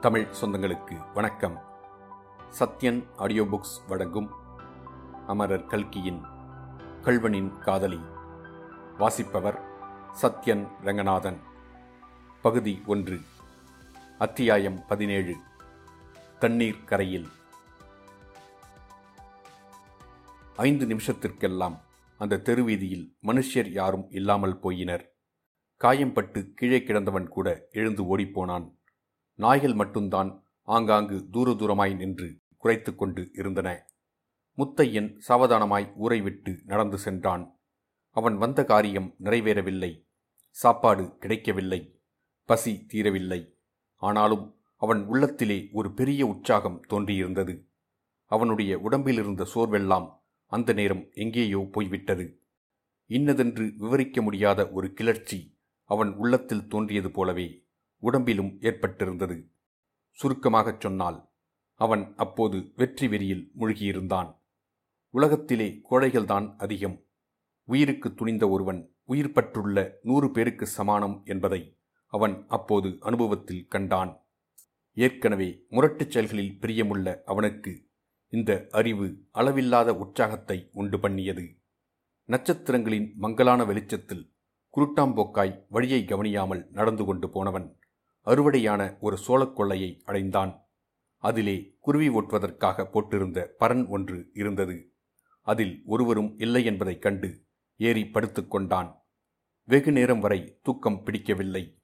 தமிழ் சொந்தங்களுக்கு வணக்கம். Sathyan audio books வழங்கும் அமரர் கல்கியின் கல்வனின் காதலி. வாசிப்பவர் சத்யன் ரங்கநாதன். பகுதி ஒன்று. அத்தியாயம் பதினேழு. தண்ணீர் கரையில். ஐந்து நிமிஷத்திற்கெல்லாம் அந்த தெருவீதியில் மனுஷ்யர் யாரும் இல்லாமல் போயினர். காயம்பட்டு கீழே கிடந்தவன் கூட எழுந்து ஓடிப்போனான். நாய்கள் மட்டும்தான் ஆங்காங்கு தூர தூரமாய் நின்று குறைத்து கொண்டு இருந்தன. முத்தையன் சாவதானமாய் ஊரை விட்டு நடந்து சென்றான். அவன் வந்த காரியம் நிறைவேறவில்லை. சாப்பாடு கிடைக்கவில்லை. பசி தீரவில்லை. ஆனாலும் அவன் உள்ளத்திலே ஒரு பெரிய உற்சாகம் தோன்றியிருந்தது. அவனுடைய உடம்பிலிருந்த சோர்வெல்லாம் அந்த நேரம் எங்கேயோ போய்விட்டது. இன்னதென்று விவரிக்க முடியாத ஒரு கிளர்ச்சி அவன் உள்ளத்தில் தோன்றியது போலவே உடம்பிலும் ஏற்பட்டிருந்தது. சுருக்கமாகச் சொன்னால் அவன் அப்போது வெற்றி வெறியில் மூழ்கியிருந்தான். உலகத்திலே கோழைகள்தான் அதிகம். உயிருக்கு துணிந்த ஒருவன் உயிர் பற்றுள்ள நூறு பேருக்கு சமானம் என்பதை அவன் அப்போது அனுபவத்தில் கண்டான். ஏற்கனவே முரட்டுச் செயல்களில் பிரியமுள்ள அவனுக்கு இந்த அறிவு அளவில்லாத உற்சாகத்தை உண்டு பண்ணியது. நட்சத்திரங்களின் மங்கலான வெளிச்சத்தில் குருட்டாம்போக்காய் வழியை கவனியாமல் நடந்து கொண்டு போனவன் அறுவடையான ஒரு சோளக்கொள்ளையை அடைந்தான். அதிலே குருவி ஒட்டுவதற்காக போட்டிருந்த பரன் ஒன்று இருந்தது. அதில் ஒருவரும் இல்லை என்பதைக் கண்டு ஏறி படுத்து கொண்டான். வெகு நேரம் வரை தூக்கம் பிடிக்கவில்லை.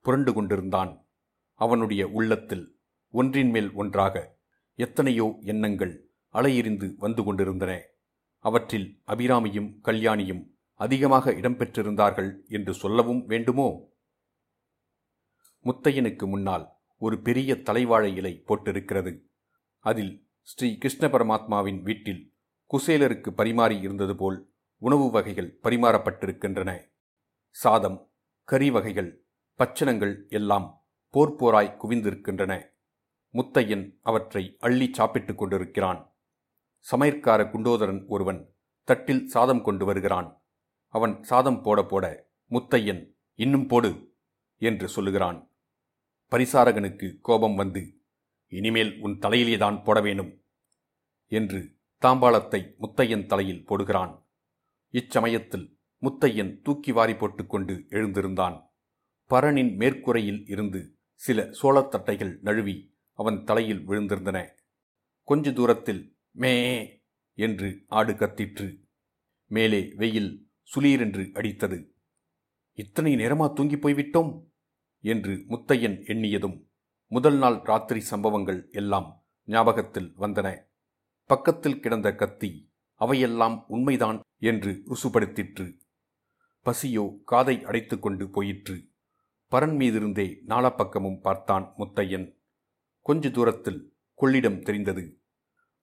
புரண்டு கொண்டிருந்தான். அவனுடைய உள்ளத்தில் ஒன்றின் மேல் ஒன்றாக எத்தனையோ எண்ணங்கள் அலையிறிந்து வந்து கொண்டிருந்தன. அவற்றில் அபிராமியும் கல்யாணியும் அதிகமாக இடம்பெற்றிருந்தார்கள் என்று சொல்லவும் வேண்டுமோ? முத்தையனுக்கு முன்னால் ஒரு பெரிய தலைவாழை இலை போட்டிருக்கிறது. அதில் ஸ்ரீ கிருஷ்ண பரமாத்மாவின் வீட்டில் குசேலருக்கு பரிமாறி இருந்தது போல் உணவு வகைகள் பரிமாறப்பட்டிருக்கின்றன. சாதம் கறி வகைகள் பச்சனங்கள் எல்லாம் போர் போராய் குவிந்திருக்கின்றன. முத்தையன் அவற்றை அள்ளி சாப்பிட்டுக் கொண்டிருக்கிறான். சமையற்கார குண்டோதரன் ஒருவன் தட்டில் சாதம் கொண்டு வருகிறான். அவன் சாதம் போட போட முத்தையன் இன்னும் போடு என்று சொல்லுகிறான். பரிசாரகனுக்கு கோபம் வந்து இனிமேல் உன் தலையிலேதான் போட வேணும் என்று தாம்பாளத்தை முத்தையன் தலையில் போடுகிறான். இச்சமயத்தில் முத்தையன் தூக்கி வாரி போட்டுக்கொண்டு எழுந்திருந்தான். பரனின் மேற்கூரையில் இருந்து சில சோளத்தட்டைகள் நழுவி அவன் தலையில் விழுந்திருந்தன. கொஞ்ச தூரத்தில் மே என்று ஆடு கத்திற்று மேலே வெயில் சுளீரென்று அடித்தது. இத்தனை நேரமா தூங்கி போய்விட்டோம்? என்று முத்தையன் எண்ணியதும் முதல் நாள் ராத்திரி சம்பவங்கள் எல்லாம் ஞாபகத்தில் வந்தன. பக்கத்தில் கிடந்த கத்தி அவையெல்லாம் உண்மைதான் என்று ருசுப்படுத்திற்று பசியோ காதை அடைத்து கொண்டு போயிற்று. பரன் மீதிருந்தே நாலாப்பக்கமும் பார்த்தான் முத்தையன். கொஞ்ச தூரத்தில் கொள்ளிடம் தெரிந்தது.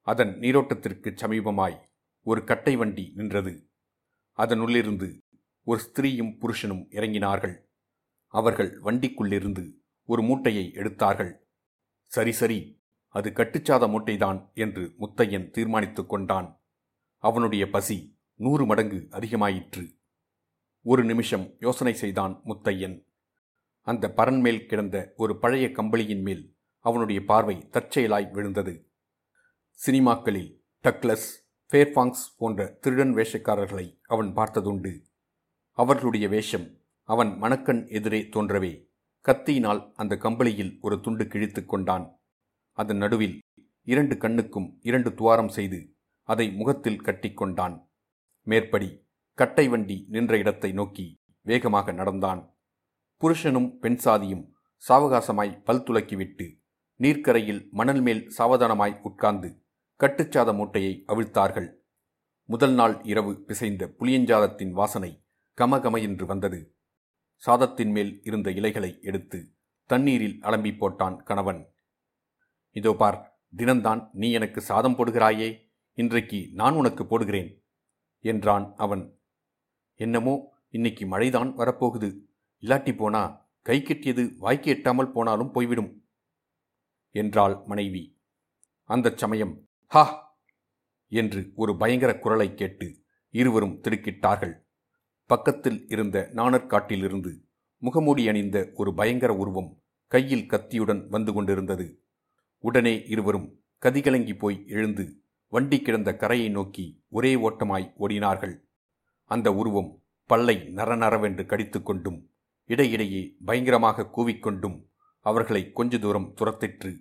அதன் நீரோட்டத்திற்கு சமீபமாய் ஒரு கட்டை வண்டி நின்றது. அதனுள்ளிருந்து ஒரு ஸ்திரீயும் புருஷனும் இறங்கினார்கள். அவர்கள் வண்டிக்குள்ளிருந்து ஒரு மூட்டையை எடுத்தார்கள். சரி சரி அது கட்டுச்சாத மூட்டைதான் என்று முத்தையன் தீர்மானித்துக் கொண்டான். அவனுடைய பசி நூறு மடங்கு அதிகமாயிற்று. ஒரு நிமிஷம் யோசனை செய்தான் முத்தையன். அந்த பரன்மேல் கிடந்த ஒரு பழைய கம்பளியின் மேல் அவனுடைய பார்வை தற்செயலாய் விழுந்தது. சினிமாக்களில் டக்லஸ் ஃபேர்ஃபாங்ஸ் போன்ற திருடன் வேஷக்காரர்களை அவன் பார்த்ததுண்டு. அவர்களுடைய வேஷம் அவன் மணக்கண் எதிரே தோன்றவே. கத்தியினால் அந்த கம்பளியில் ஒரு துண்டு கிழித்து கொண்டான். அதன் நடுவில் இரண்டு கண்ணுக்கும் இரண்டு துவாரம் செய்து அதை முகத்தில் கட்டிக்கொண்டான் மேற்படி கட்டை வண்டி நின்ற இடத்தை நோக்கி வேகமாக நடந்தான். புருஷனும் பெண் சாதியும் சாவகாசமாய் பல் துலக்கிவிட்டு நீர்க்கரையில் மணல் மேல் சாவதானமாய் உட்கார்ந்து கட்டுச்சாத மூட்டையை அவிழ்த்தார்கள். முதல் நாள் இரவு பிசைந்த புளியஞ்சாதத்தின் வாசனை கமகம என்று வந்தது. சாதத்தின் மேல் இருந்த இலைகளை எடுத்து தண்ணீரில் அலம்பி போட்டான் கணவன். இதோ பார் தினந்தான் நீ எனக்கு சாதம் போடுகிறாயே இன்றைக்கு நான் உனக்கு போடுகிறேன் என்றான் அவன். என்னமோ இன்னைக்கு மழைதான் வரப்போகுது இல்லாட்டி போனா கை கெட்டியது வாய்க்கு எட்டாமல் போனாலும் போய்விடும் என்றாள் மனைவி. அந்தச் சமயம் ஹா! என்று ஒரு பயங்கர குரலை கேட்டு இருவரும் திடுக்கிட்டார்கள். பக்கத்தில் இருந்த நாணற்காட்டிலிருந்து முகமூடி அணிந்த ஒரு பயங்கர உருவம் கையில் கத்தியுடன் வந்து கொண்டிருந்தது. உடனே இருவரும் கதிகலங்கி போய் எழுந்து வண்டி கிடந்த கரையை நோக்கி ஒரே ஓட்டமாய் ஓடினார்கள். அந்த உருவம் பல்லை நரநரவென்று கடித்துக்கொண்டும் இடையிடையே பயங்கரமாக கூவிக்கொண்டும் அவர்களை கொஞ்ச தூரம் துரத்திற்று.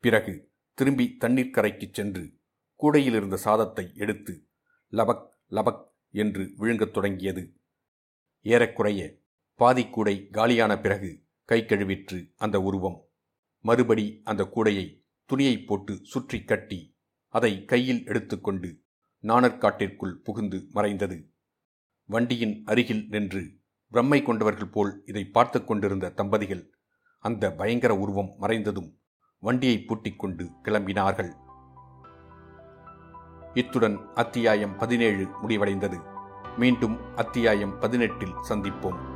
பிறகு திரும்பி தண்ணீர் கரைக்குச் சென்று கூடையிலிருந்த சாதத்தை எடுத்து லபக் லபக் என்று விழுங்கத் தொடங்கியது. ஏறக்குறைய பாதிக்கூடை காலியான பிறகு கை கழுவிற்று அந்த உருவம். மறுபடி அந்த கூடையை துணியை போட்டு சுற்றி கட்டி அதை கையில் எடுத்துக்கொண்டு நாணற்காட்டிற்குள் புகுந்து மறைந்தது. வண்டியின் அருகில் நின்று பிரம்மை கொண்டவர்கள் போல் இதை பார்த்து கொண்டிருந்த தம்பதிகள் அந்த பயங்கர உருவம் மறைந்ததும் வண்டியை பூட்டிக் கொண்டு கிளம்பினார்கள். இத்துடன் அத்தியாயம் பதினேழு முடிவடைந்தது. மீண்டும் அத்தியாயம் பதினெட்டில் சந்திப்போம்.